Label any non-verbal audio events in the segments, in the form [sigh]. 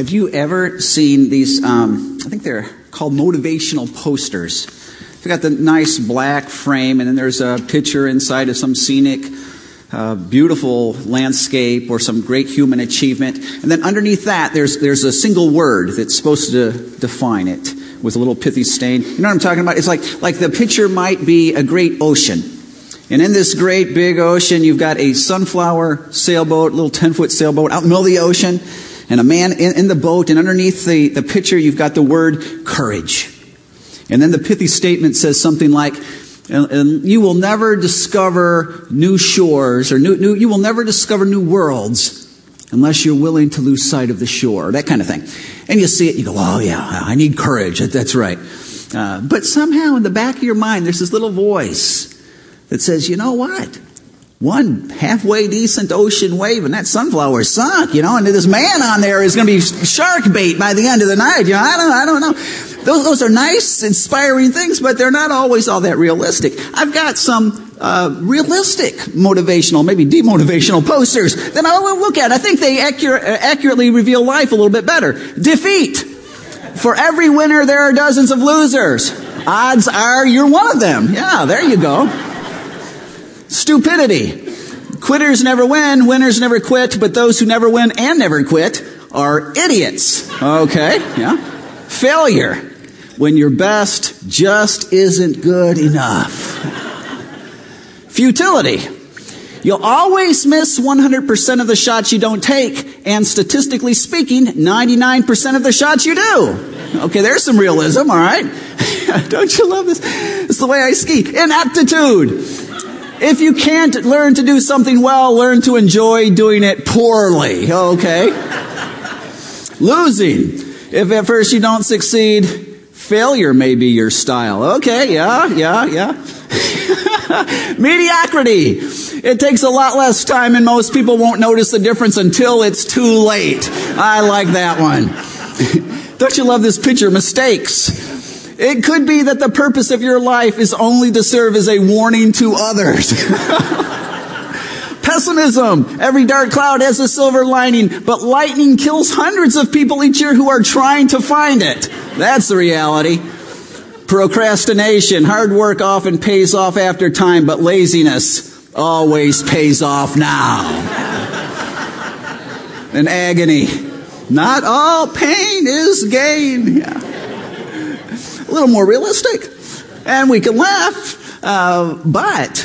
Have you ever seen these? Um, I think they're called motivational posters. They've got the nice black frame, and then there's a picture inside of some scenic, uh, beautiful landscape or some great human achievement. And then underneath that, there's, there's a single word that's supposed to define it with a little pithy stain. You know what I'm talking about? It's like, like the picture might be a great ocean. And in this great big ocean, you've got a sunflower sailboat, little 10 foot sailboat out in the middle of the ocean and a man in, in the boat, and underneath the, the picture, you've got the word courage. And then the pithy statement says something like, and, and you will never discover new shores or new, new, you will never discover new worlds unless you're willing to lose sight of the shore, that kind of thing. And you see it, you go, oh yeah, I need courage. That, that's right. Uh, but somehow in the back of your mind, there's this little voice that says, you know what? One halfway decent ocean wave and that sunflower sunk, you know, and this man on there is going to be shark bait by the end of the night. You know, I don't, I don't know. Those, those are nice, inspiring things, but they're not always all that realistic. I've got some uh, realistic motivational, maybe demotivational posters that I'll look at. I think they accurate, accurately reveal life a little bit better. Defeat. For every winner, there are dozens of losers. Odds are you're one of them. Yeah, there you go. Stupidity. Quitters never win, winners never quit, but those who never win and never quit are idiots. Okay, yeah. Failure. When your best just isn't good enough. Futility. You'll always miss 100% of the shots you don't take, and statistically speaking, 99% of the shots you do. Okay, there's some realism, alright? [laughs] don't you love this? It's the way I ski. Inaptitude. If you can't learn to do something well, learn to enjoy doing it poorly. Okay? Losing. If at first you don't succeed, failure may be your style. Okay, yeah, yeah, yeah. [laughs] Mediocrity. It takes a lot less time and most people won't notice the difference until it's too late. I like that one. [laughs] Don't you love this picture? Mistakes. It could be that the purpose of your life is only to serve as a warning to others. [laughs] Pessimism. Every dark cloud has a silver lining, but lightning kills hundreds of people each year who are trying to find it. That's the reality. Procrastination. Hard work often pays off after time, but laziness always pays off now. and agony. Not all pain is gain. Yeah a little more realistic. And we can laugh. Uh, but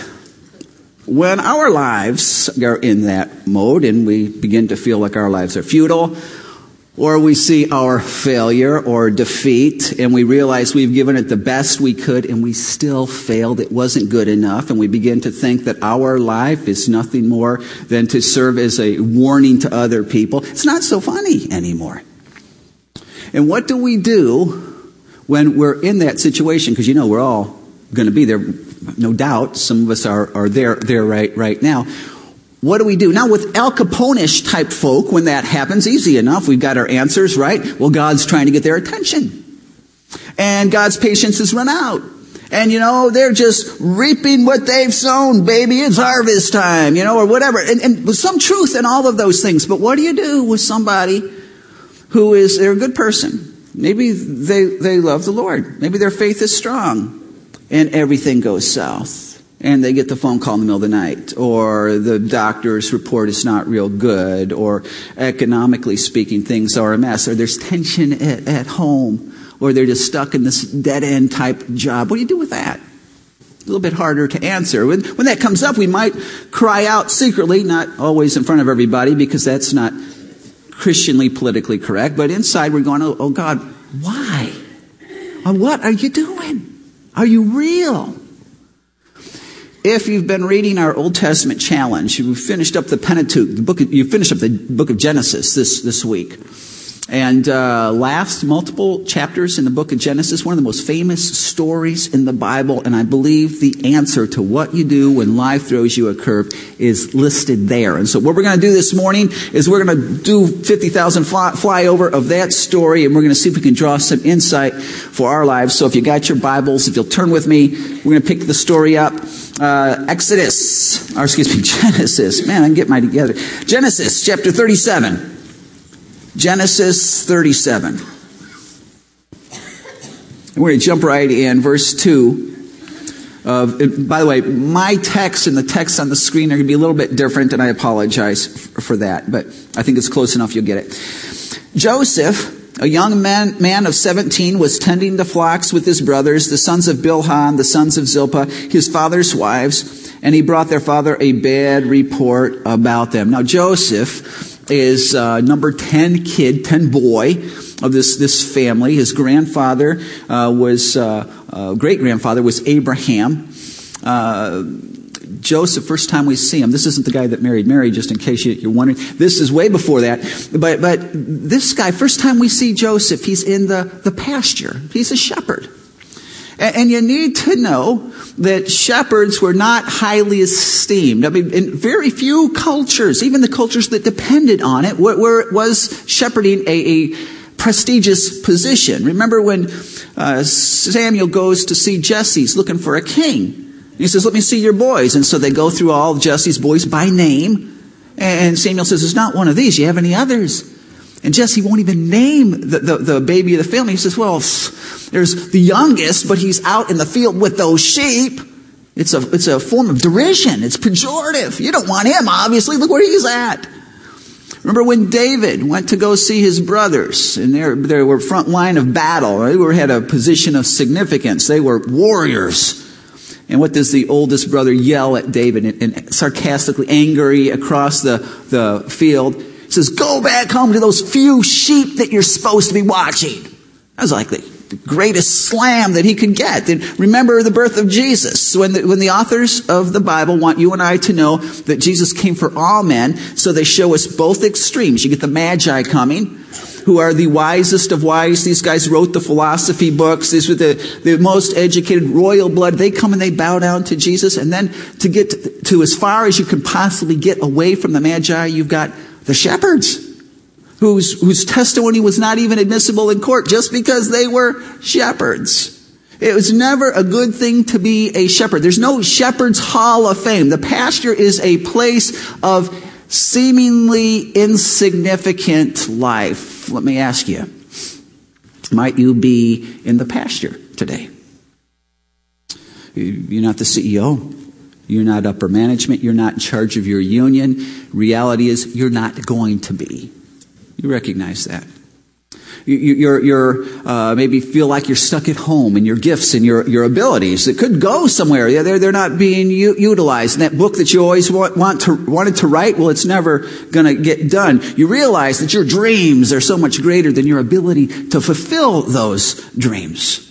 when our lives are in that mode and we begin to feel like our lives are futile, or we see our failure or defeat and we realize we've given it the best we could and we still failed, it wasn't good enough, and we begin to think that our life is nothing more than to serve as a warning to other people, it's not so funny anymore. And what do we do when we're in that situation, because you know we're all going to be there, no doubt. Some of us are, are there, there right, right now. What do we do? Now with Al Capone-ish type folk, when that happens, easy enough. We've got our answers, right? Well, God's trying to get their attention. And God's patience has run out. And you know, they're just reaping what they've sown, baby. It's harvest time, you know, or whatever. And, and with some truth in all of those things. But what do you do with somebody who is, they're a good person, Maybe they, they love the Lord. Maybe their faith is strong and everything goes south. And they get the phone call in the middle of the night, or the doctor's report is not real good, or economically speaking, things are a mess, or there's tension at, at home, or they're just stuck in this dead end type job. What do you do with that? A little bit harder to answer. When, when that comes up, we might cry out secretly, not always in front of everybody, because that's not Christianly politically correct, but inside we're going, oh, oh God, why? Uh, what are you doing? Are you real? If you've been reading our Old Testament challenge, you finished up the Pentateuch, the book, of, you finished up the book of Genesis this, this week. And uh, last multiple chapters in the book of Genesis, one of the most famous stories in the Bible, and I believe the answer to what you do when life throws you a curve is listed there. And so what we're going to do this morning is we're going to do 50,000 fly, flyover of that story, and we're going to see if we can draw some insight for our lives. So if you got your Bibles, if you'll turn with me, we're going to pick the story up. Uh, Exodus, or excuse me, [laughs] Genesis. Man, I can get my together. Genesis chapter 37. Genesis 37. And we're going to jump right in, verse 2. Of, by the way, my text and the text on the screen are going to be a little bit different, and I apologize for that, but I think it's close enough you'll get it. Joseph, a young man, man of 17, was tending the flocks with his brothers, the sons of Bilhah, and the sons of Zilpah, his father's wives, and he brought their father a bad report about them. Now, Joseph is uh, number 10 kid, 10 boy of this, this family. His grandfather uh, was, uh, uh great grandfather was Abraham. Uh, Joseph, first time we see him, this isn't the guy that married Mary, just in case you're wondering. This is way before that. But, but this guy, first time we see Joseph, he's in the, the pasture. He's a shepherd. And, you need to know that shepherds were not highly esteemed. I mean, in very few cultures, even the cultures that depended on it, was shepherding a, a prestigious position. Remember when uh, Samuel goes to see Jesse, he's looking for a king. He says, Let me see your boys. And so they go through all Jesse's boys by name. And Samuel says, It's not one of these. You have any others? And Jesse won't even name the, the, the, baby of the family. He says, Well, there's the youngest, but he's out in the field with those sheep. It's a, it's a form of derision. It's pejorative. You don't want him, obviously. Look where he's at. Remember when David went to go see his brothers, and they they were front line of battle. They were, had a position of significance. They were warriors. And what does the oldest brother yell at David and, and sarcastically angry across the, the field? Says, Go back home to those few sheep that you're supposed to be watching. That was like the, the greatest slam that he could get. And remember the birth of Jesus. When the, when the authors of the Bible want you and I to know that Jesus came for all men, so they show us both extremes. You get the Magi coming, who are the wisest of wise. These guys wrote the philosophy books. These were the, the most educated royal blood. They come and they bow down to Jesus. And then to get to, to as far as you can possibly get away from the Magi, you've got the shepherds. Whose, whose testimony was not even admissible in court just because they were shepherds. It was never a good thing to be a shepherd. There's no shepherd's hall of fame. The pasture is a place of seemingly insignificant life. Let me ask you, might you be in the pasture today? You're not the CEO. You're not upper management. You're not in charge of your union. Reality is, you're not going to be. You recognize that. You're, you're uh, maybe feel like you're stuck at home and your gifts and your, your abilities that could go somewhere. Yeah, they're, they're not being u- utilized. And that book that you always want, want to, wanted to write, well, it's never going to get done. You realize that your dreams are so much greater than your ability to fulfill those dreams.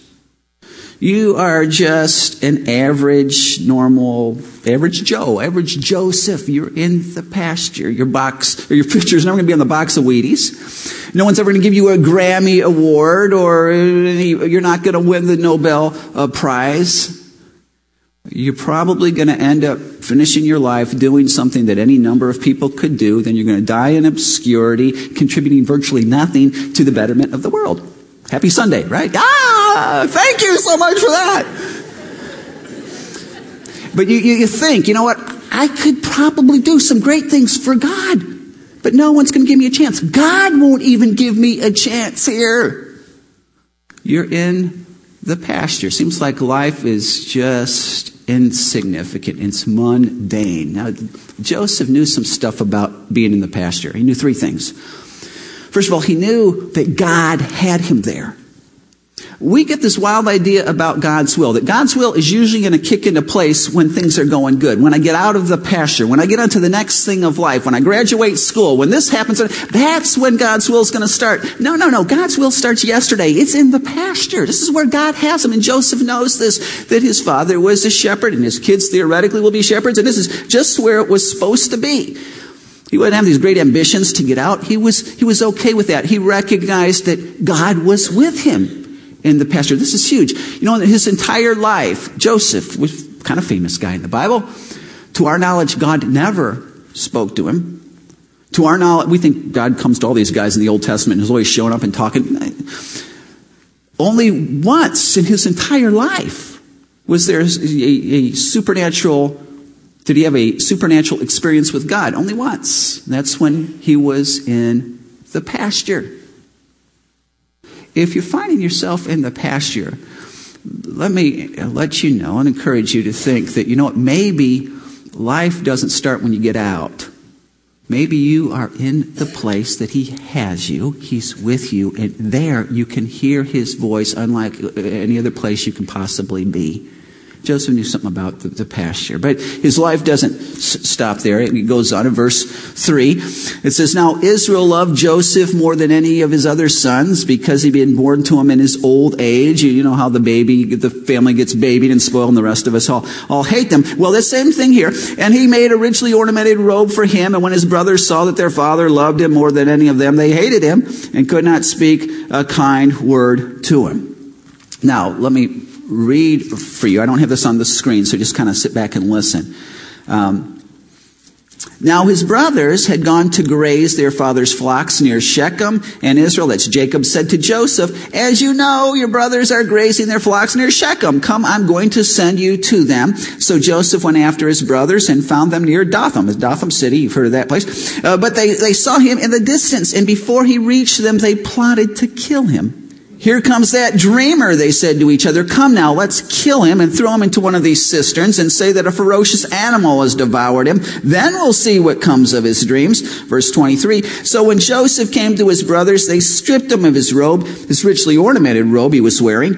You are just an average, normal, average Joe, average Joseph. You're in the pasture. Your box, or your future's never going to be on the box of Wheaties. No one's ever going to give you a Grammy award, or you're not going to win the Nobel uh, Prize. You're probably going to end up finishing your life doing something that any number of people could do. Then you're going to die in obscurity, contributing virtually nothing to the betterment of the world. Happy Sunday, right? Ah, thank you so much for that. But you, you, you think, you know what? I could probably do some great things for God, but no one's going to give me a chance. God won't even give me a chance here. You're in the pasture. Seems like life is just insignificant. It's mundane. Now, Joseph knew some stuff about being in the pasture. He knew three things. First of all, he knew that God had him there. We get this wild idea about God's will, that God's will is usually going to kick into place when things are going good. When I get out of the pasture, when I get onto the next thing of life, when I graduate school, when this happens, that's when God's will is going to start. No, no, no. God's will starts yesterday. It's in the pasture. This is where God has him. And Joseph knows this, that his father was a shepherd and his kids theoretically will be shepherds. And this is just where it was supposed to be. He wouldn't have these great ambitions to get out. He was, he was okay with that. He recognized that God was with him in the pasture. This is huge. You know, his entire life, Joseph was kind of famous guy in the Bible. To our knowledge, God never spoke to him. To our knowledge, we think God comes to all these guys in the Old Testament and is always showing up and talking. Only once in his entire life was there a, a supernatural did he have a supernatural experience with God? Only once. That's when he was in the pasture. If you're finding yourself in the pasture, let me let you know and encourage you to think that, you know what, maybe life doesn't start when you get out. Maybe you are in the place that He has you. He's with you, and there you can hear His voice unlike any other place you can possibly be. Joseph knew something about the, the pasture. But his life doesn't s- stop there. It goes on in verse 3. It says, Now Israel loved Joseph more than any of his other sons because he'd been born to him in his old age. You know how the baby, the family gets babied and spoiled and the rest of us all, all hate them. Well, the same thing here. And he made a richly ornamented robe for him. And when his brothers saw that their father loved him more than any of them, they hated him and could not speak a kind word to him. Now, let me read for you. I don't have this on the screen, so just kind of sit back and listen. Um, now his brothers had gone to graze their father's flocks near Shechem, and Israel, that's Jacob, said to Joseph, As you know, your brothers are grazing their flocks near Shechem. Come, I'm going to send you to them. So Joseph went after his brothers and found them near Dothan, Dotham city, you've heard of that place. Uh, but they, they saw him in the distance, and before he reached them, they plotted to kill him. Here comes that dreamer, they said to each other. Come now, let's kill him and throw him into one of these cisterns and say that a ferocious animal has devoured him. Then we'll see what comes of his dreams. Verse 23. So when Joseph came to his brothers, they stripped him of his robe, his richly ornamented robe he was wearing.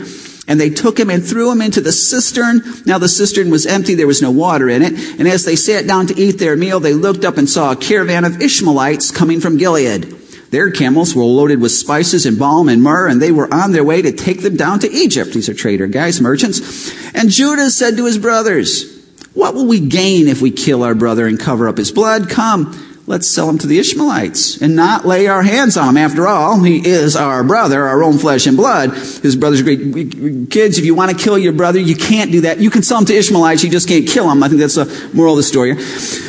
And they took him and threw him into the cistern. Now the cistern was empty. There was no water in it. And as they sat down to eat their meal, they looked up and saw a caravan of Ishmaelites coming from Gilead. Their camels were loaded with spices and balm and myrrh, and they were on their way to take them down to Egypt. These are trader guys, merchants. And Judah said to his brothers, What will we gain if we kill our brother and cover up his blood? Come, let's sell him to the Ishmaelites and not lay our hands on him. After all, he is our brother, our own flesh and blood. His brother's great. Kids, if you want to kill your brother, you can't do that. You can sell him to Ishmaelites, you just can't kill him. I think that's the moral of the story.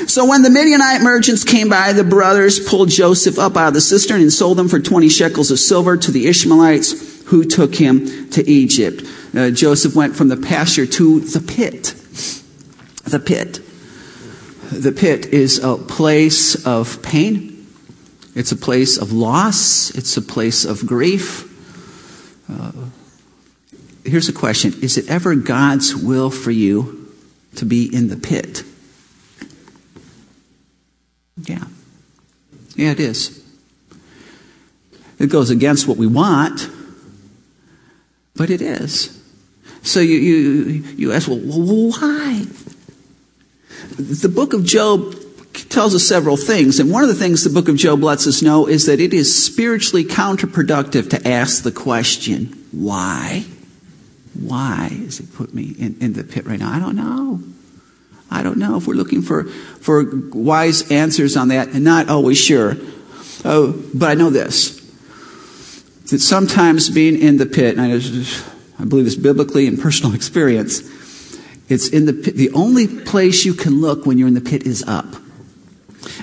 So when the Midianite merchants came by, the brothers pulled Joseph up out of the cistern and sold him for 20 shekels of silver to the Ishmaelites who took him to Egypt. Uh, Joseph went from the pasture to the pit. The pit. The pit is a place of pain. It's a place of loss. It's a place of grief. Uh, here's a question Is it ever God's will for you to be in the pit? Yeah. Yeah, it is. It goes against what we want, but it is. So you, you, you ask, well, why? The book of Job tells us several things, and one of the things the book of Job lets us know is that it is spiritually counterproductive to ask the question, why? Why has it put me in, in the pit right now? I don't know. I don't know if we're looking for, for wise answers on that and not always sure. Oh, but I know this that sometimes being in the pit, and I, I believe this biblically and personal [laughs] experience, it's in the pit. The only place you can look when you're in the pit is up.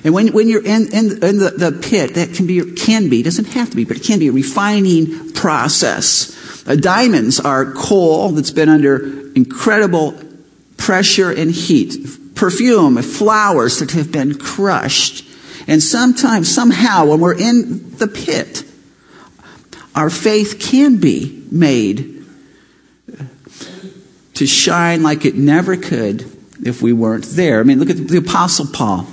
And when, when you're in, in, in the, the, pit, that can be, can be, doesn't have to be, but it can be a refining process. Uh, diamonds are coal that's been under incredible pressure and heat. Perfume, flowers that have been crushed. And sometimes, somehow, when we're in the pit, our faith can be made to shine like it never could if we weren't there. I mean, look at the Apostle Paul,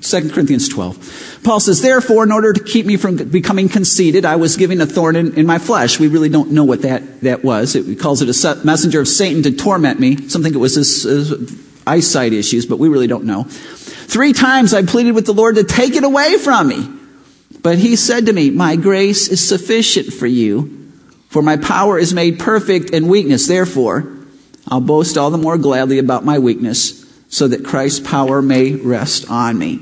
2 Corinthians 12. Paul says, Therefore, in order to keep me from becoming conceited, I was giving a thorn in, in my flesh. We really don't know what that, that was. It, calls it a messenger of Satan to torment me. Some think it was his, his eyesight issues, but we really don't know. Three times I pleaded with the Lord to take it away from me. But he said to me, My grace is sufficient for you, for my power is made perfect in weakness. Therefore, I'll boast all the more gladly about my weakness, so that Christ's power may rest on me.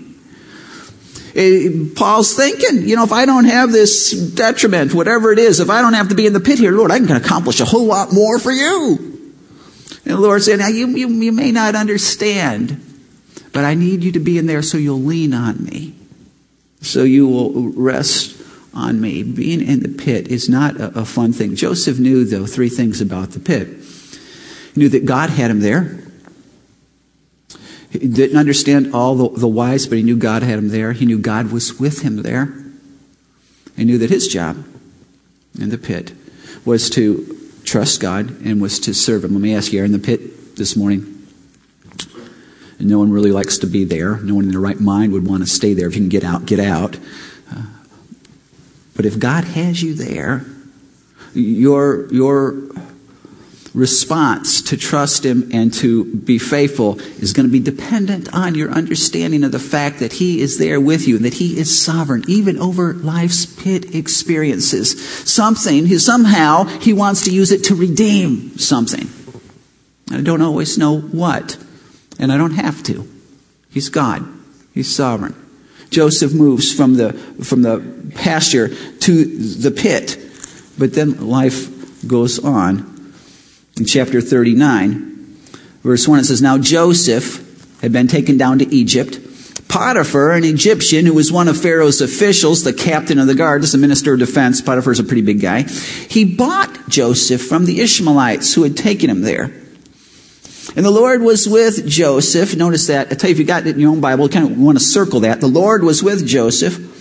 It, Paul's thinking, you know, if I don't have this detriment, whatever it is, if I don't have to be in the pit here, Lord, I can accomplish a whole lot more for you. And the Lord said, now you, you, you may not understand, but I need you to be in there so you'll lean on me so you will rest on me. Being in the pit is not a, a, fun thing. Joseph knew, though, three things about the pit. Knew that God had him there. He didn't understand all the, the whys, but he knew God had him there. He knew God was with him there. He knew that his job in the pit was to trust God and was to serve Him. Let me ask you, are in the pit this morning? No one really likes to be there. No one in their right mind would want to stay there. If you can get out, get out. Uh, but if God has you there, your, your response to trust Him and to be faithful is going to be dependent on your understanding of the fact that He is there with you and that He is sovereign, even over life's pit experiences. Something, he somehow, He wants to use it to redeem something. I don't always know what, and I don't have to. He's God. He's sovereign. Joseph moves from the, from the pasture to the pit, but then life goes on in chapter 39, verse 1, it says, Now Joseph had been taken down to Egypt. Potiphar, an Egyptian who was one of Pharaoh's officials, the captain of the guard, this is a minister of defense. Potiphar's a pretty big guy. He bought Joseph from the Ishmaelites who had taken him there. And the Lord was with Joseph. Notice that. I tell you, if you got it in your own Bible, you kind of want to circle that. The Lord was with Joseph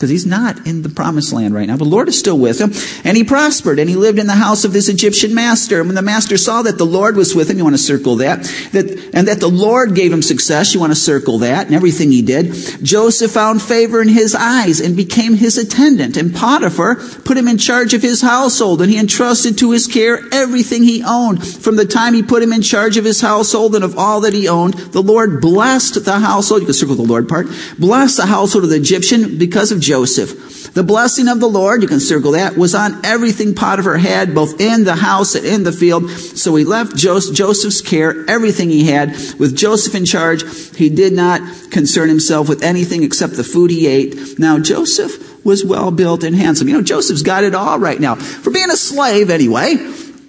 because he's not in the promised land right now. But the Lord is still with him. And he prospered and he lived in the house of this Egyptian master. And when the master saw that the Lord was with him, you want to circle that, that, and that the Lord gave him success, you want to circle that, and everything he did. Joseph found favor in his eyes and became his attendant. And Potiphar put him in charge of his household and he entrusted to his care everything he owned. From the time he put him in charge of his household and of all that he owned, the Lord blessed the household. You can circle the Lord part. Blessed the household of the Egyptian because of Joseph. The blessing of the Lord, you can circle that, was on everything Potiphar had, both in the house and in the field. So he left Joseph's care, everything he had. With Joseph in charge, he did not concern himself with anything except the food he ate. Now Joseph was well built and handsome. You know, Joseph's got it all right now. For being a slave anyway,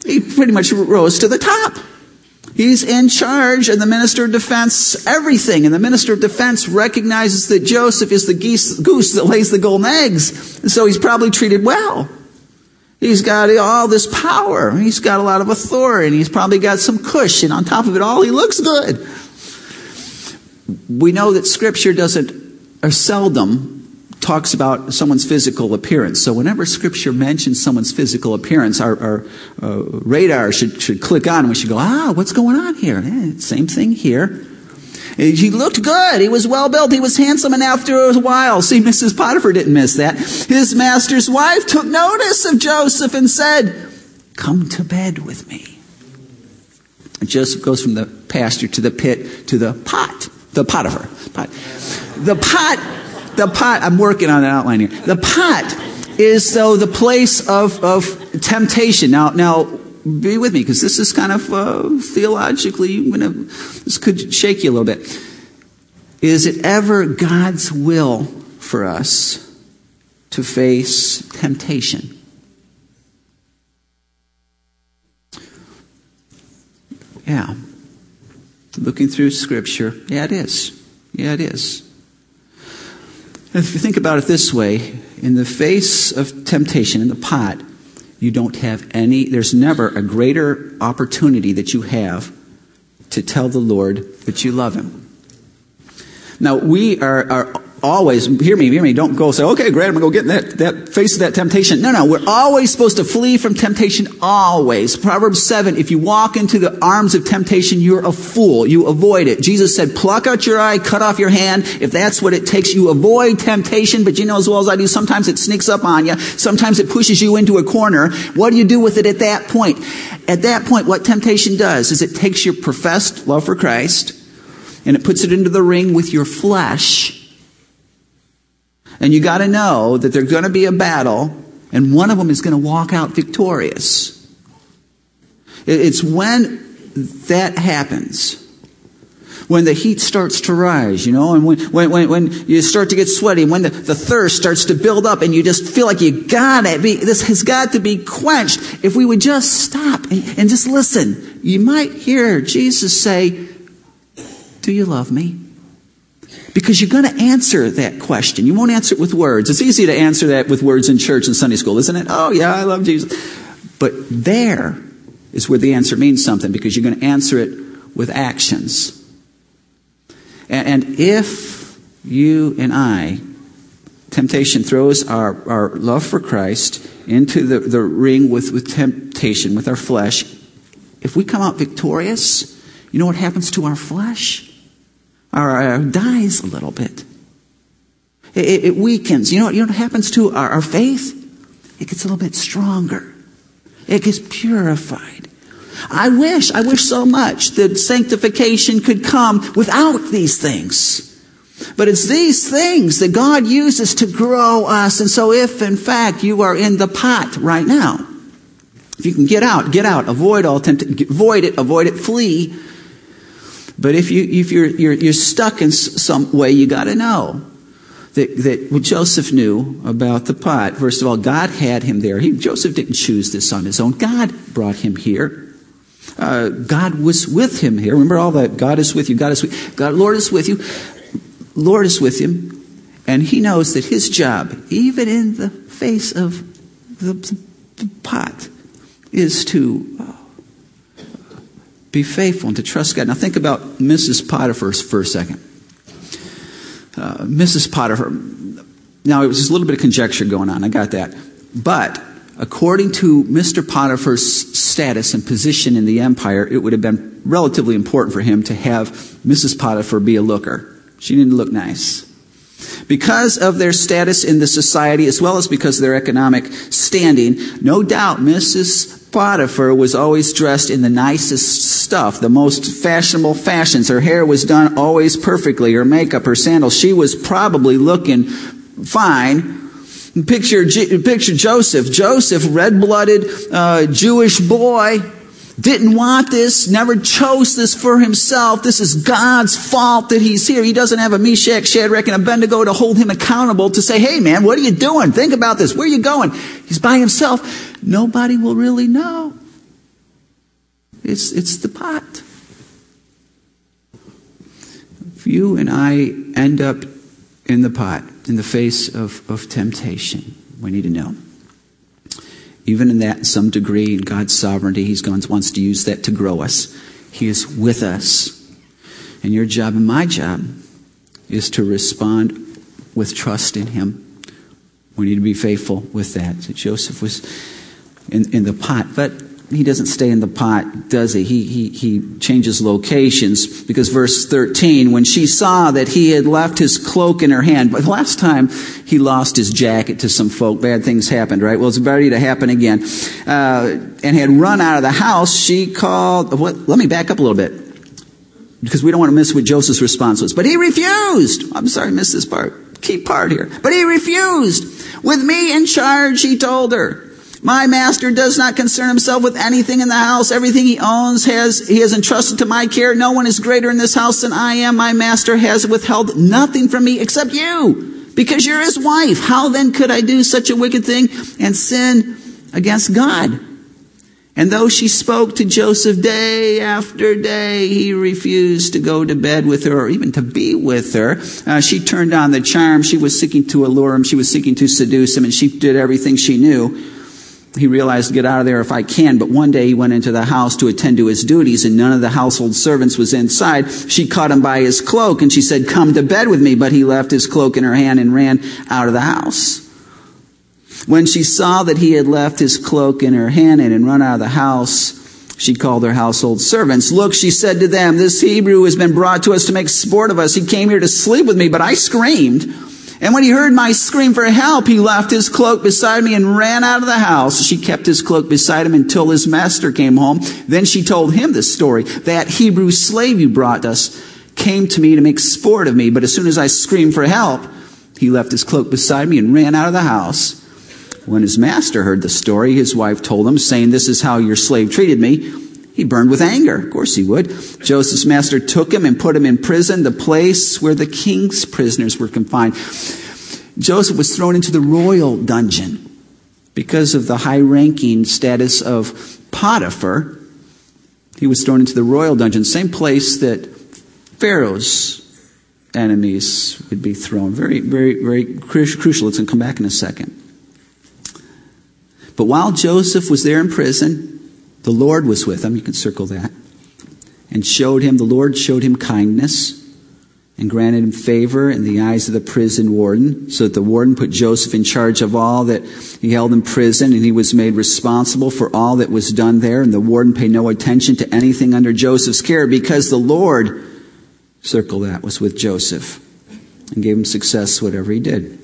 he pretty much rose to the top. He's in charge, and the minister of defense, everything. And the minister of defense recognizes that Joseph is the geese, goose that lays the golden eggs. And so he's probably treated well. He's got all this power. He's got a lot of authority. He's probably got some cushion. On top of it all, he looks good. We know that scripture doesn't, or seldom, talks about someone's physical appearance. So whenever Scripture mentions someone's physical appearance, our, our uh, radar should, should click on and we should go, ah, what's going on here? Eh, same thing here. He looked good. He was well built. He was handsome. And after a while, see, Mrs. Potiphar didn't miss that. His master's wife took notice of Joseph and said, Come to bed with me. And Joseph goes from the pasture to the pit to the pot, the Potiphar. Pot. The pot the pot, I'm working on an outline here. The pot is though the place of, of temptation. Now, now, be with me because this is kind of uh, theologically, you know, this could shake you a little bit. Is it ever God's will for us to face temptation? Yeah. Looking through Scripture, yeah, it is. Yeah, it is. If you think about it this way, in the face of temptation, in the pot, you don't have any, there's never a greater opportunity that you have to tell the Lord that you love Him. Now, we are, are always, hear me, hear me, don't go say, okay, great, I'm going to go get in that, that face of that temptation. No, no, we're always supposed to flee from temptation, always. Proverbs 7, if you walk into the arms of temptation, you're a fool. You avoid it. Jesus said, pluck out your eye, cut off your hand. If that's what it takes, you avoid temptation, but you know as well as I do, sometimes it sneaks up on you. Sometimes it pushes you into a corner. What do you do with it at that point? At that point, what temptation does is it takes your professed love for Christ and it puts it into the ring with your flesh and you got to know that there's going to be a battle, and one of them is going to walk out victorious. It's when that happens. When the heat starts to rise, you know, and when, when, when, you start to get sweaty, when the, the thirst starts to build up and you just feel like you gotta this has got to be quenched. If we would just stop and, and just listen, you might hear Jesus say, Do you love me? Because you're going to answer that question. You won't answer it with words. It's easy to answer that with words in church and Sunday school, isn't it? Oh, yeah, I love Jesus. But there is where the answer means something because you're going to answer it with actions. And, if you and I Temptation throws our, our love for Christ into the, the ring with, with temptation, with our flesh. If we come out victorious, you know what happens to our flesh? Our dies a little bit. It, it, weakens. You know, what, you know what happens to our, our faith? It gets a little bit stronger. It gets purified. I wish, I wish so much that sanctification could come without these things. But it's these things that God uses to grow us. And so if in fact you are in the pot right now, if you can get out, get out, avoid all temptation, avoid it, avoid it, flee. But if you, if you're, you're, you're stuck in some way, you gotta know that, that Joseph knew about the pot. First of all, God had him there. He, Joseph didn't choose this on his own. God brought him here. Uh, God was with him here. Remember all that. God is with you. God is with God. Lord is with you. Lord is with him. And he knows that his job, even in the face of the, the pot, is to uh, be faithful and to trust God. Now think about Mrs. Potiphar for a second. Uh, Mrs. Potiphar. Now, it was a little bit of conjecture going on. I got that. But according to Mr. Potiphar's status and position in the empire, it would have been relatively important for him to have Mrs. Potiphar be a looker. She didn't look nice. Because of their status in the society, as well as because of their economic standing, no doubt Mrs. Potiphar was always dressed in the nicest stuff, the most fashionable fashions. Her hair was done always perfectly, her makeup, her sandals. She was probably looking fine. Picture, picture Joseph. Joseph, red-blooded uh, Jewish boy, didn't want this, never chose this for himself. This is God's fault that he's here. He doesn't have a Meshach, Shadrach, and Abednego to hold him accountable to say, hey man, what are you doing? Think about this. Where are you going? He's by himself. Nobody will really know. It's, it's the pot. If you and I end up in the pot, in the face of, of temptation, we need to know. Even in that, some degree, in God's sovereignty, He wants to use that to grow us. He is with us. And your job and my job is to respond with trust in Him. We need to be faithful with that. Joseph was in, in the pot, but he doesn't stay in the pot, does he? He, he? he changes locations because verse 13, when she saw that he had left his cloak in her hand, but the last time he lost his jacket to some folk, bad things happened, right? Well, it's ready to happen again. Uh, and had run out of the house, she called, what, let me back up a little bit because we don't want to miss what Joseph's response was. But he refused. I'm sorry, I missed this part. Key part here. But he refused. With me in charge, he told her. My master does not concern himself with anything in the house. Everything he owns has, he has entrusted to my care. No one is greater in this house than I am. My master has withheld nothing from me except you, because you're his wife. How then could I do such a wicked thing and sin against God? And though she spoke to Joseph day after day, he refused to go to bed with her or even to be with her. Uh, she turned on the charm. She was seeking to allure him. She was seeking to seduce him, and she did everything she knew he realized, get out of there if I can. But one day he went into the house to attend to his duties and none of the household servants was inside. She caught him by his cloak and she said, come to bed with me. But he left his cloak in her hand and ran out of the house. When she saw that he had left his cloak in her hand and had run out of the house, she called her household servants. Look, she said to them, this Hebrew has been brought to us to make sport of us. He came here to sleep with me, but I screamed. And when he heard my scream for help, he left his cloak beside me and ran out of the house. She kept his cloak beside him until his master came home. Then she told him the story. That Hebrew slave you brought us came to me to make sport of me, but as soon as I screamed for help, he left his cloak beside me and ran out of the house. When his master heard the story, his wife told him, saying, This is how your slave treated me. He burned with anger. Of course he would. Joseph's master took him and put him in prison, the place where the king's prisoners were confined. Joseph was thrown into the royal dungeon because of the high ranking status of Potiphar. He was thrown into the royal dungeon, same place that Pharaoh's enemies would be thrown. Very, very, very crucial. It's going to come back in a second. But while Joseph was there in prison, the Lord was with him, you can circle that, and showed him, the Lord showed him kindness. and granted him favor in the eyes of the prison warden, so that the warden put Joseph in charge of all that he held in prison, and he was made responsible for all that was done there, and the warden paid no attention to anything under Joseph's care, because the Lord, circle that, was with Joseph, and gave him success whatever he did.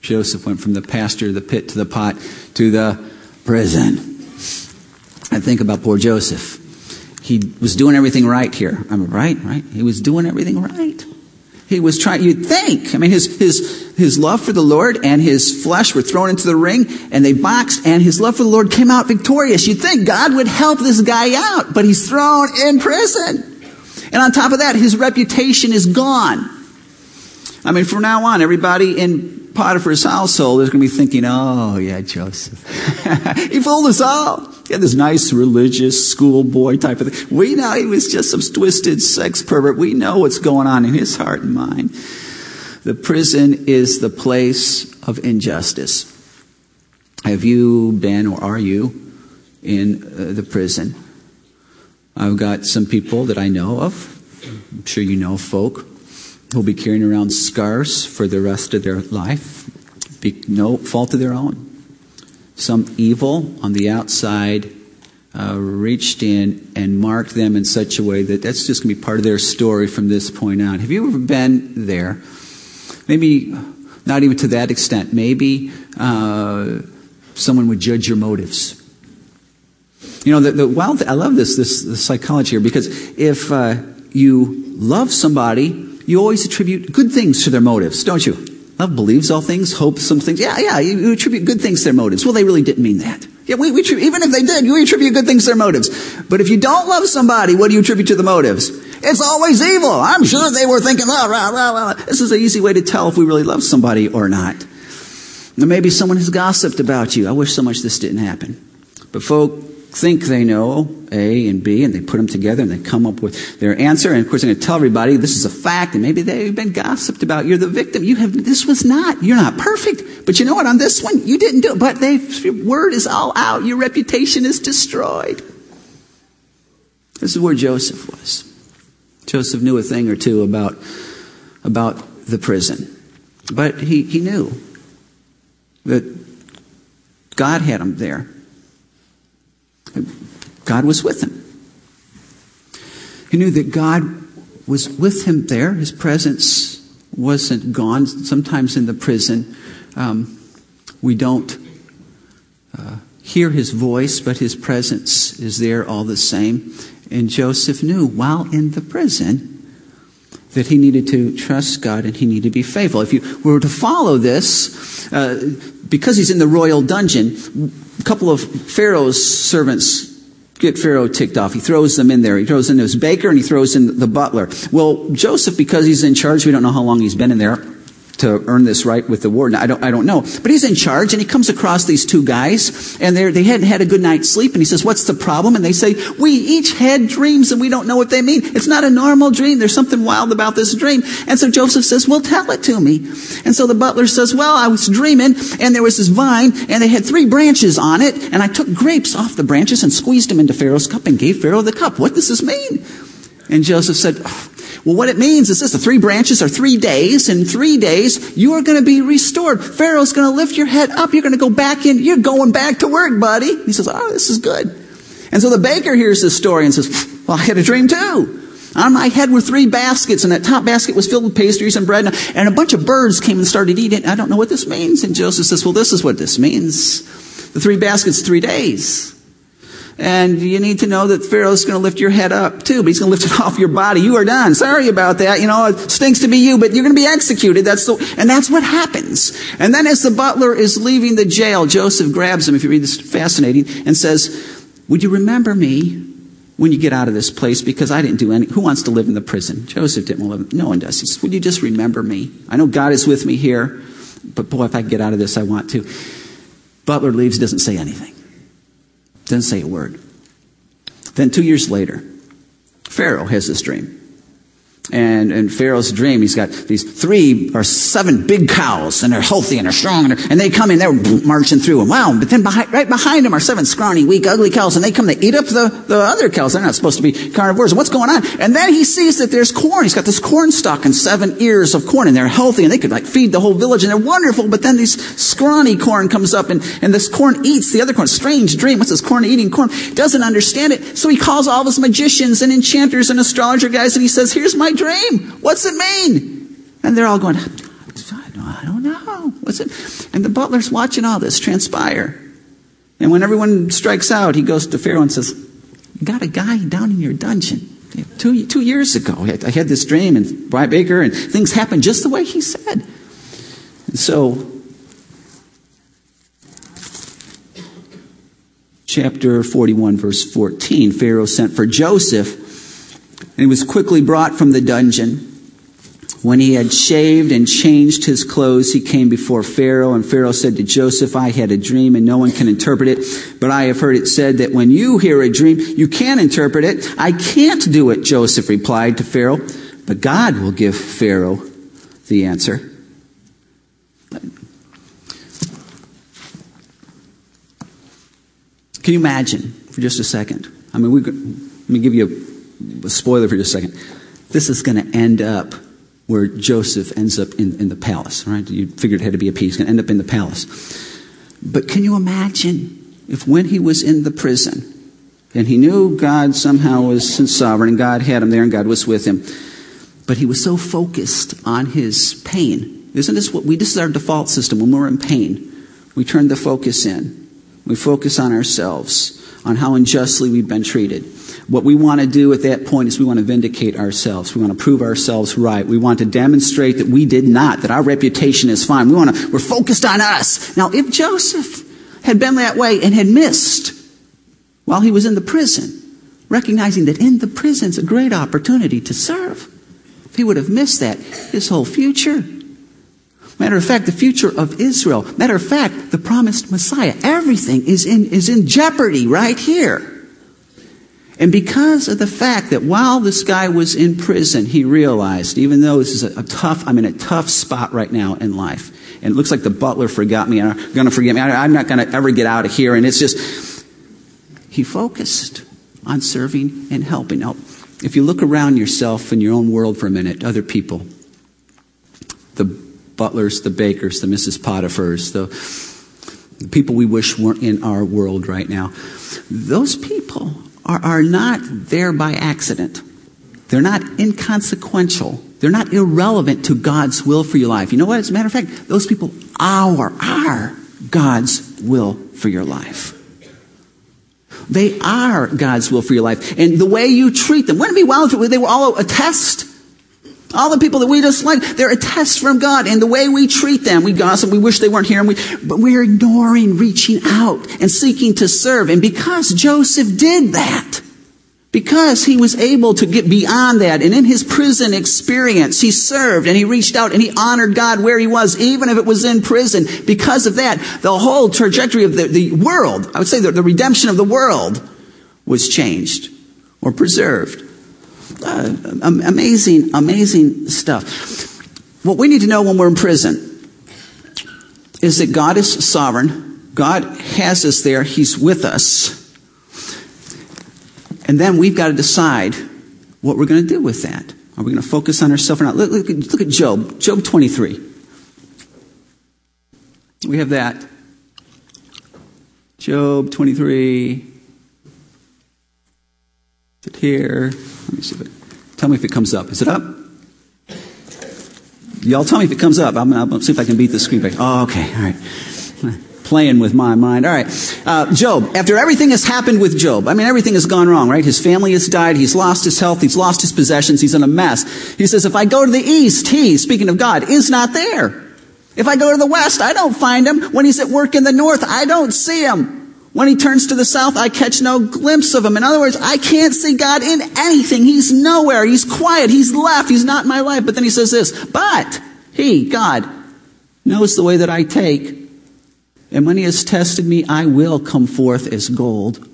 Joseph went from the pasture to the pit to the pot to the prison. I think about poor Joseph he was doing everything right here. I'm right, right? He was doing everything right. He was trying, you'd think. I mean, his, his, his love for the Lord and his flesh were thrown into the ring and they boxed and his love for the Lord came out victorious. You'd think God would help this guy out, but he's thrown in prison. And on top of that, his reputation is gone. I mean, from now on, everybody in Potiphar's household is going to be thinking, oh, yeah, Joseph. [laughs] he fooled us all. He had this nice religious schoolboy type of thing. We know he was just some twisted sex pervert. We know what's going on in his heart and mind. The prison is the place of injustice. Have you been or are you in uh, the prison? I've got some people that I know of. I'm sure you know folk who'll be carrying around scars for the rest of their life. No fault of their own some evil on the outside uh, reached in and marked them in such a way that that's just going to be part of their story from this point on. Have you ever been there? Maybe not even to that extent. Maybe uh, someone would judge your motives. You know, the, the wild I love this, this, this psychology here because if uh, you love somebody, you always attribute good things to their motives, don't you? Love believes all things, hopes some things. Yeah, yeah, you, attribute good things to their motives. Well, they really didn't mean that. Yeah, we, we, even if they did, you attribute good things to their motives. But if you don't love somebody, what do you attribute to the motives? It's always evil. I'm sure they were thinking, oh, rah, rah, rah. this is an easy way to tell if we really love somebody or not. And maybe someone has gossiped about you. I wish so much this didn't happen. But folk, think they know A and B, and they put them together and they come up with their answer. And of course, they're going to tell everybody this is a fact, and maybe they've been gossiped about. You're the victim. You have this was not. You're not perfect, but you know what? On this one, you didn't do it. But they, your word is all out. Your reputation is destroyed. This is where Joseph was. Joseph knew a thing or two about about the prison, but he he knew that God had him there God was with him. He knew that God was with him there. His presence wasn't gone. Sometimes in the prison, um, we don't uh, hear his voice, but his presence is there all the same. And Joseph knew while in the prison that he needed to trust God and he needed to be faithful. If you were to follow this, uh, because he's in the royal dungeon, a couple of Pharaoh's servants get Pharaoh ticked off. He throws them in there. He throws in his baker and he throws in the butler. Well, Joseph, because he's in charge, we don't know how long he's been in there to earn this right with the warden. I don't, I don't know. But he's in charge and he comes across these two guys and they hadn't had a good night's sleep and he says, what's the problem? And they say, we each had dreams and we don't know what they mean. It's not a normal dream. There's something wild about this dream. And so Joseph says, well, tell it to me. And so the butler says, well, I was dreaming and there was this vine and they had three branches on it and I took grapes off the branches and squeezed them into Pharaoh's cup and gave Pharaoh the cup. What does this mean? And Joseph said, oh, well, what it means is this, the three branches are three days. In three days, you are going to be restored. Pharaoh's going to lift your head up. You're going to go back in. You're going back to work, buddy. He says, oh, this is good. And so the baker hears this story and says, well, I had a dream too. On my head were three baskets, and that top basket was filled with pastries and bread, and a bunch of birds came and started eating. I don't know what this means. And Joseph says, Well, this is what this means. The three baskets, three days. And you need to know that Pharaoh's going to lift your head up too, but he's going to lift it [laughs] off your body. You are done. Sorry about that. You know, it stinks to be you, but you're going to be executed. That's the, and that's what happens. And then as the butler is leaving the jail, Joseph grabs him, if you read this, fascinating, and says, would you remember me when you get out of this place? Because I didn't do any, who wants to live in the prison? Joseph didn't want to live, no one does. He says, would you just remember me? I know God is with me here, but boy, if I can get out of this, I want to. Butler leaves, doesn't say anything. Doesn't say a word. Then two years later, Pharaoh has this dream. And in Pharaoh's dream, he's got these three or seven big cows, and they're healthy and they're strong, and, they're, and they come in, they're marching through, and wow, but then behind, right behind them are seven scrawny, weak, ugly cows, and they come, they eat up the, the other cows. They're not supposed to be carnivores. What's going on? And then he sees that there's corn. He's got this corn stalk and seven ears of corn, and they're healthy, and they could like feed the whole village, and they're wonderful, but then these scrawny corn comes up, and, and this corn eats the other corn. Strange dream. What's this corn eating corn? Doesn't understand it, so he calls all of his magicians and enchanters and astrologer guys, and he says, here's my dream. What's it mean? And they're all going, I don't know. What's it? And the butler's watching all this transpire. And when everyone strikes out, he goes to Pharaoh and says, You got a guy down in your dungeon. Two, two years ago, I had this dream and Brian Baker, and things happened just the way he said. And so, chapter 41, verse 14, Pharaoh sent for Joseph, and he was quickly brought from the dungeon. When he had shaved and changed his clothes, he came before Pharaoh, and Pharaoh said to Joseph, I had a dream and no one can interpret it, but I have heard it said that when you hear a dream, you can interpret it. I can't do it, Joseph replied to Pharaoh, but God will give Pharaoh the answer. Can you imagine for just a second? I mean, we, let me give you a, a spoiler for just a second. This is going to end up where Joseph ends up in, in the palace, right? You figured it had to be a piece. He's going to end up in the palace. But can you imagine if when he was in the prison, and he knew God somehow was sovereign, and God had him there, and God was with him, but he was so focused on his pain. Isn't this what we, this is our default system when we're in pain? We turn the focus in. We focus on ourselves, on how unjustly we've been treated. What we want to do at that point is we want to vindicate ourselves. We want to prove ourselves right. We want to demonstrate that we did not, that our reputation is fine. We want to, we're focused on us. Now, if Joseph had been that way and had missed while he was in the prison, recognizing that in the prison's a great opportunity to serve, if he would have missed that, his whole future Matter of fact, the future of Israel. Matter of fact, the promised Messiah. Everything is in, is in jeopardy right here. And because of the fact that while this guy was in prison, he realized, even though this is a, a tough, I'm in a tough spot right now in life, and it looks like the butler forgot me, and going to forget me. I, I'm not going to ever get out of here. And it's just, he focused on serving and helping. Now, if you look around yourself in your own world for a minute, other people, the butlers, the bakers, the Mrs. Potiphar's, the, people we wish weren't in our world right now, those people are, are not there by accident. They're not inconsequential. They're not irrelevant to God's will for your life. You know what? As a matter of fact, those people are, are God's will for your life. They are God's will for your life. And the way you treat them, wouldn't it be well if they were all a test? All the people that we dislike, they're a test from God. And the way we treat them, we gossip, we wish they weren't here, and we, but we're ignoring reaching out and seeking to serve. And because Joseph did that, because he was able to get beyond that, and in his prison experience, he served and he reached out and he honored God where he was, even if it was in prison. Because of that, the whole trajectory of the, the world, I would say the, the redemption of the world, was changed or preserved. Uh, amazing, amazing stuff. What we need to know when we're in prison is that God is sovereign. God has us there. He's with us. And then we've got to decide what we're going to do with that. Are we going to focus on ourselves or not? Look, look, look at Job, Job 23. We have that. Job 23. Is it here? Let me see if it, tell me if it comes up. Is it up? Y'all tell me if it comes up. I'm, going to see if I can beat the screen back. Oh, okay. All right. Playing with my mind. All right. Uh, Job. After everything has happened with Job, I mean, everything has gone wrong, right? His family has died. He's lost his health. He's lost his possessions. He's in a mess. He says, if I go to the east, he, speaking of God, is not there. If I go to the west, I don't find him. When he's at work in the north, I don't see him. When he turns to the south, I catch no glimpse of him. In other words, I can't see God in anything. He's nowhere. He's quiet. He's left. He's not in my life. But then he says this, but he, God, knows the way that I take. And when he has tested me, I will come forth as gold.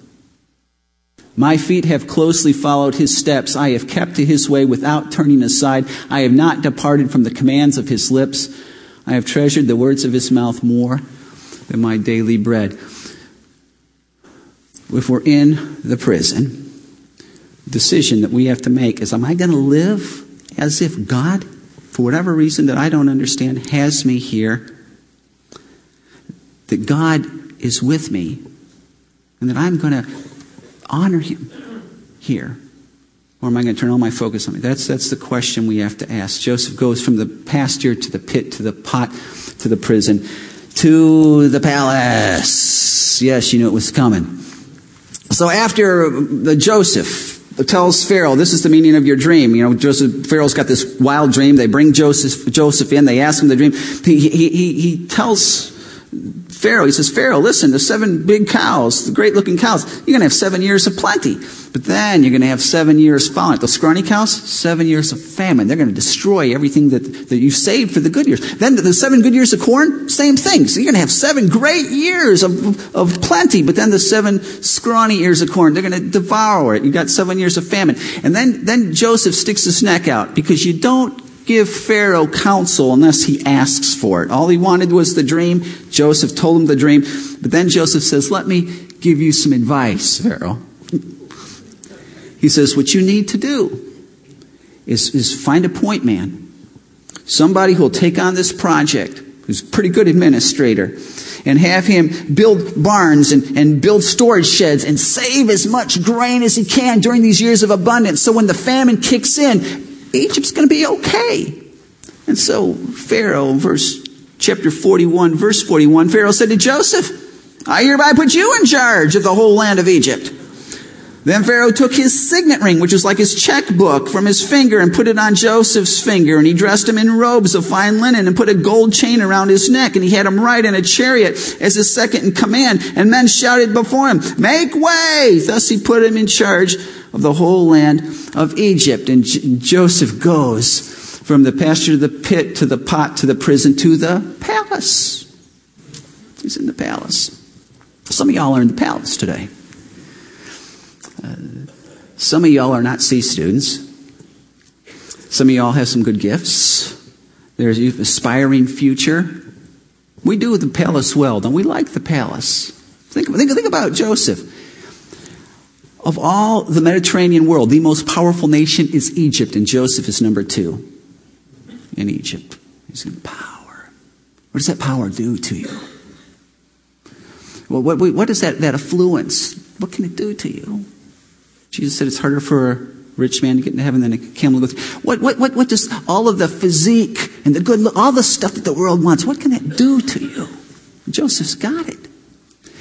My feet have closely followed his steps. I have kept to his way without turning aside. I have not departed from the commands of his lips. I have treasured the words of his mouth more than my daily bread. If we're in the prison, the decision that we have to make is Am I going to live as if God, for whatever reason that I don't understand, has me here? That God is with me and that I'm going to honor him here? Or am I going to turn all my focus on me? That's, that's the question we have to ask. Joseph goes from the pasture to the pit to the pot to the prison to the palace. Yes, you knew it was coming. So after the Joseph tells Pharaoh, this is the meaning of your dream. You know, Joseph, Pharaoh's got this wild dream. They bring Joseph, Joseph in. They ask him the dream. He, he, he tells Pharaoh, he says, Pharaoh, listen, the seven big cows, the great looking cows, you're going to have seven years of plenty. But then you're going to have seven years following. The scrawny cows, seven years of famine. They're going to destroy everything that, that you saved for the good years. Then the seven good years of corn, same thing. So you're going to have seven great years of, of plenty. But then the seven scrawny years of corn, they're going to devour it. You've got seven years of famine. And then, then Joseph sticks his neck out because you don't give Pharaoh counsel unless he asks for it. All he wanted was the dream. Joseph told him the dream. But then Joseph says, Let me give you some advice, Pharaoh. He says, What you need to do is, is find a point man, somebody who will take on this project, who's a pretty good administrator, and have him build barns and, and build storage sheds and save as much grain as he can during these years of abundance. So when the famine kicks in, Egypt's going to be okay. And so Pharaoh, verse chapter 41, verse 41, Pharaoh said to Joseph, I hereby put you in charge of the whole land of Egypt. Then Pharaoh took his signet ring, which was like his checkbook, from his finger and put it on Joseph's finger. And he dressed him in robes of fine linen and put a gold chain around his neck. And he had him ride in a chariot as his second in command. And men shouted before him, Make way! Thus he put him in charge of the whole land of Egypt. And J- Joseph goes from the pasture to the pit to the pot to the prison to the palace. He's in the palace. Some of y'all are in the palace today. Uh, some of y'all are not C students. Some of y'all have some good gifts. There's an aspiring future. We do the palace well, don't we? Like the palace. Think, think, think about Joseph. Of all the Mediterranean world, the most powerful nation is Egypt, and Joseph is number two in Egypt. He's in power. What does that power do to you? Well, what, what does that, that affluence, what can it do to you? Jesus said it's harder for a rich man to get into heaven than a camel to go through. What, what, what, what does all of the physique and the good all the stuff that the world wants, what can that do to you? Joseph's got it.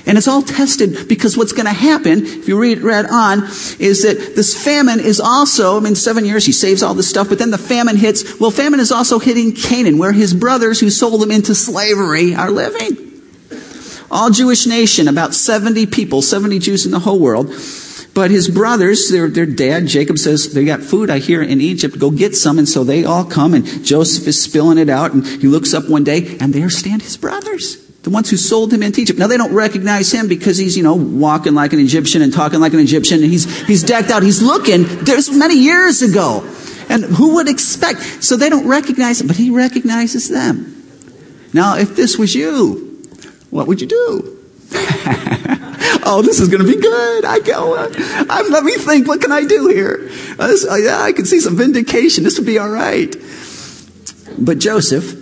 And it's all tested because what's going to happen, if you read, read on, is that this famine is also, I mean, seven years, he saves all this stuff, but then the famine hits. Well, famine is also hitting Canaan, where his brothers who sold him into slavery are living. All Jewish nation, about 70 people, 70 Jews in the whole world. But his brothers, their, their dad, Jacob says, they got food, I hear, in Egypt. Go get some. And so they all come, and Joseph is spilling it out. And he looks up one day, and there stand his brothers. The ones who sold him into Egypt. Now they don't recognize him because he's, you know, walking like an Egyptian and talking like an Egyptian and he's, he's decked out. He's looking. There's many years ago. And who would expect? So they don't recognize him, but he recognizes them. Now, if this was you, what would you do? [laughs] oh, this is going to be good. I go. Uh, let me think. What can I do here? This, uh, yeah, I can see some vindication. This would be all right. But Joseph,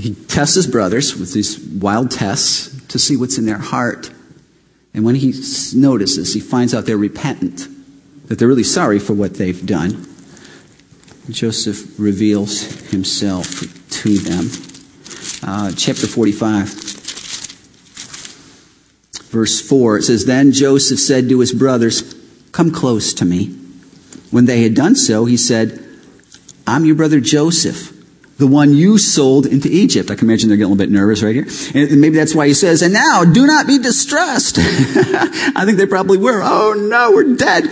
he tests his brothers with these wild tests to see what's in their heart. And when he notices, he finds out they're repentant, that they're really sorry for what they've done. Joseph reveals himself to them. Uh, chapter 45, verse 4, it says, Then Joseph said to his brothers, Come close to me. When they had done so, he said, I'm your brother Joseph the one you sold into Egypt. I can imagine they're getting a little bit nervous right here. And maybe that's why he says, and now do not be distressed. [laughs] I think they probably were. Oh no, we're dead.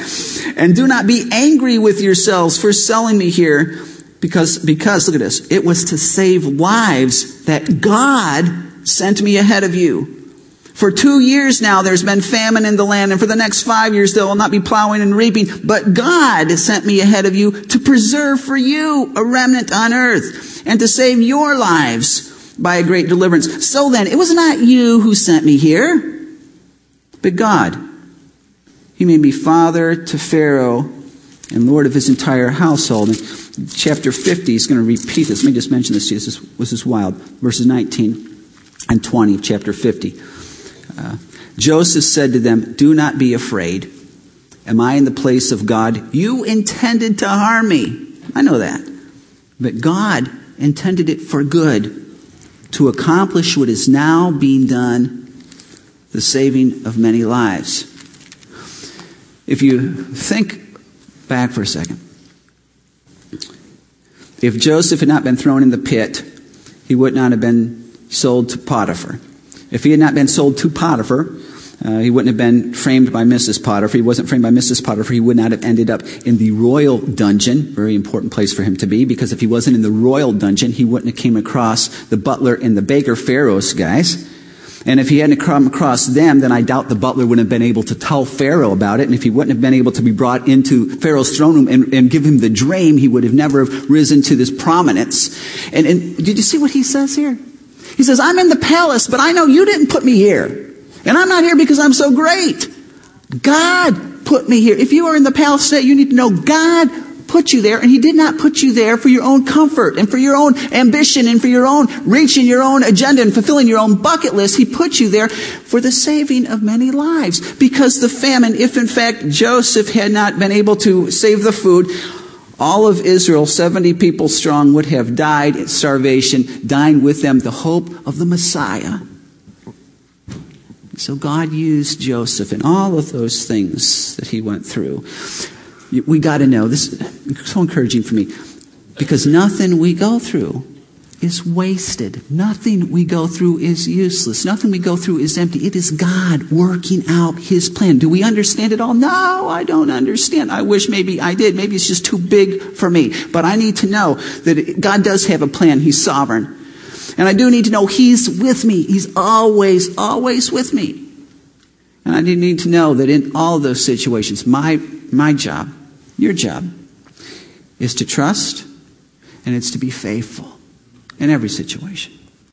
And do not be angry with yourselves for selling me here because, because look at this. It was to save lives that God sent me ahead of you. For two years now, there's been famine in the land, and for the next five years, there will not be plowing and reaping. But God sent me ahead of you to preserve for you a remnant on earth and to save your lives by a great deliverance. So then, it was not you who sent me here, but God. He made me father to Pharaoh and Lord of his entire household. And chapter 50 is going to repeat this. Let me just mention this to you. This, this is wild. Verses 19 and 20 of chapter 50. Joseph said to them, Do not be afraid. Am I in the place of God? You intended to harm me. I know that. But God intended it for good to accomplish what is now being done, the saving of many lives. If you think back for a second, if Joseph had not been thrown in the pit, he would not have been sold to Potiphar. If he had not been sold to Potiphar, uh, he wouldn't have been framed by Mrs. Potiphar. He wasn't framed by Mrs. Potiphar. He would not have ended up in the royal dungeon. Very important place for him to be because if he wasn't in the royal dungeon, he wouldn't have came across the butler and the baker, Pharaoh's guys. And if he hadn't come across them, then I doubt the butler would have been able to tell Pharaoh about it. And if he wouldn't have been able to be brought into Pharaoh's throne room and, and give him the dream, he would have never have risen to this prominence. And, and did you see what he says here? He says, I'm in the palace, but I know you didn't put me here. And I'm not here because I'm so great. God put me here. If you are in the palace today, you need to know God put you there, and He did not put you there for your own comfort and for your own ambition and for your own reaching your own agenda and fulfilling your own bucket list. He put you there for the saving of many lives. Because the famine, if in fact Joseph had not been able to save the food, all of Israel, 70 people strong, would have died in starvation, dying with them the hope of the Messiah. So God used Joseph in all of those things that he went through. We got to know this is so encouraging for me because nothing we go through is wasted. Nothing we go through is useless. Nothing we go through is empty. It is God working out His plan. Do we understand it all? No, I don't understand. I wish maybe I did. Maybe it's just too big for me. But I need to know that God does have a plan. He's sovereign. And I do need to know He's with me. He's always, always with me. And I do need to know that in all those situations, my, my job, your job, is to trust and it's to be faithful in every situation.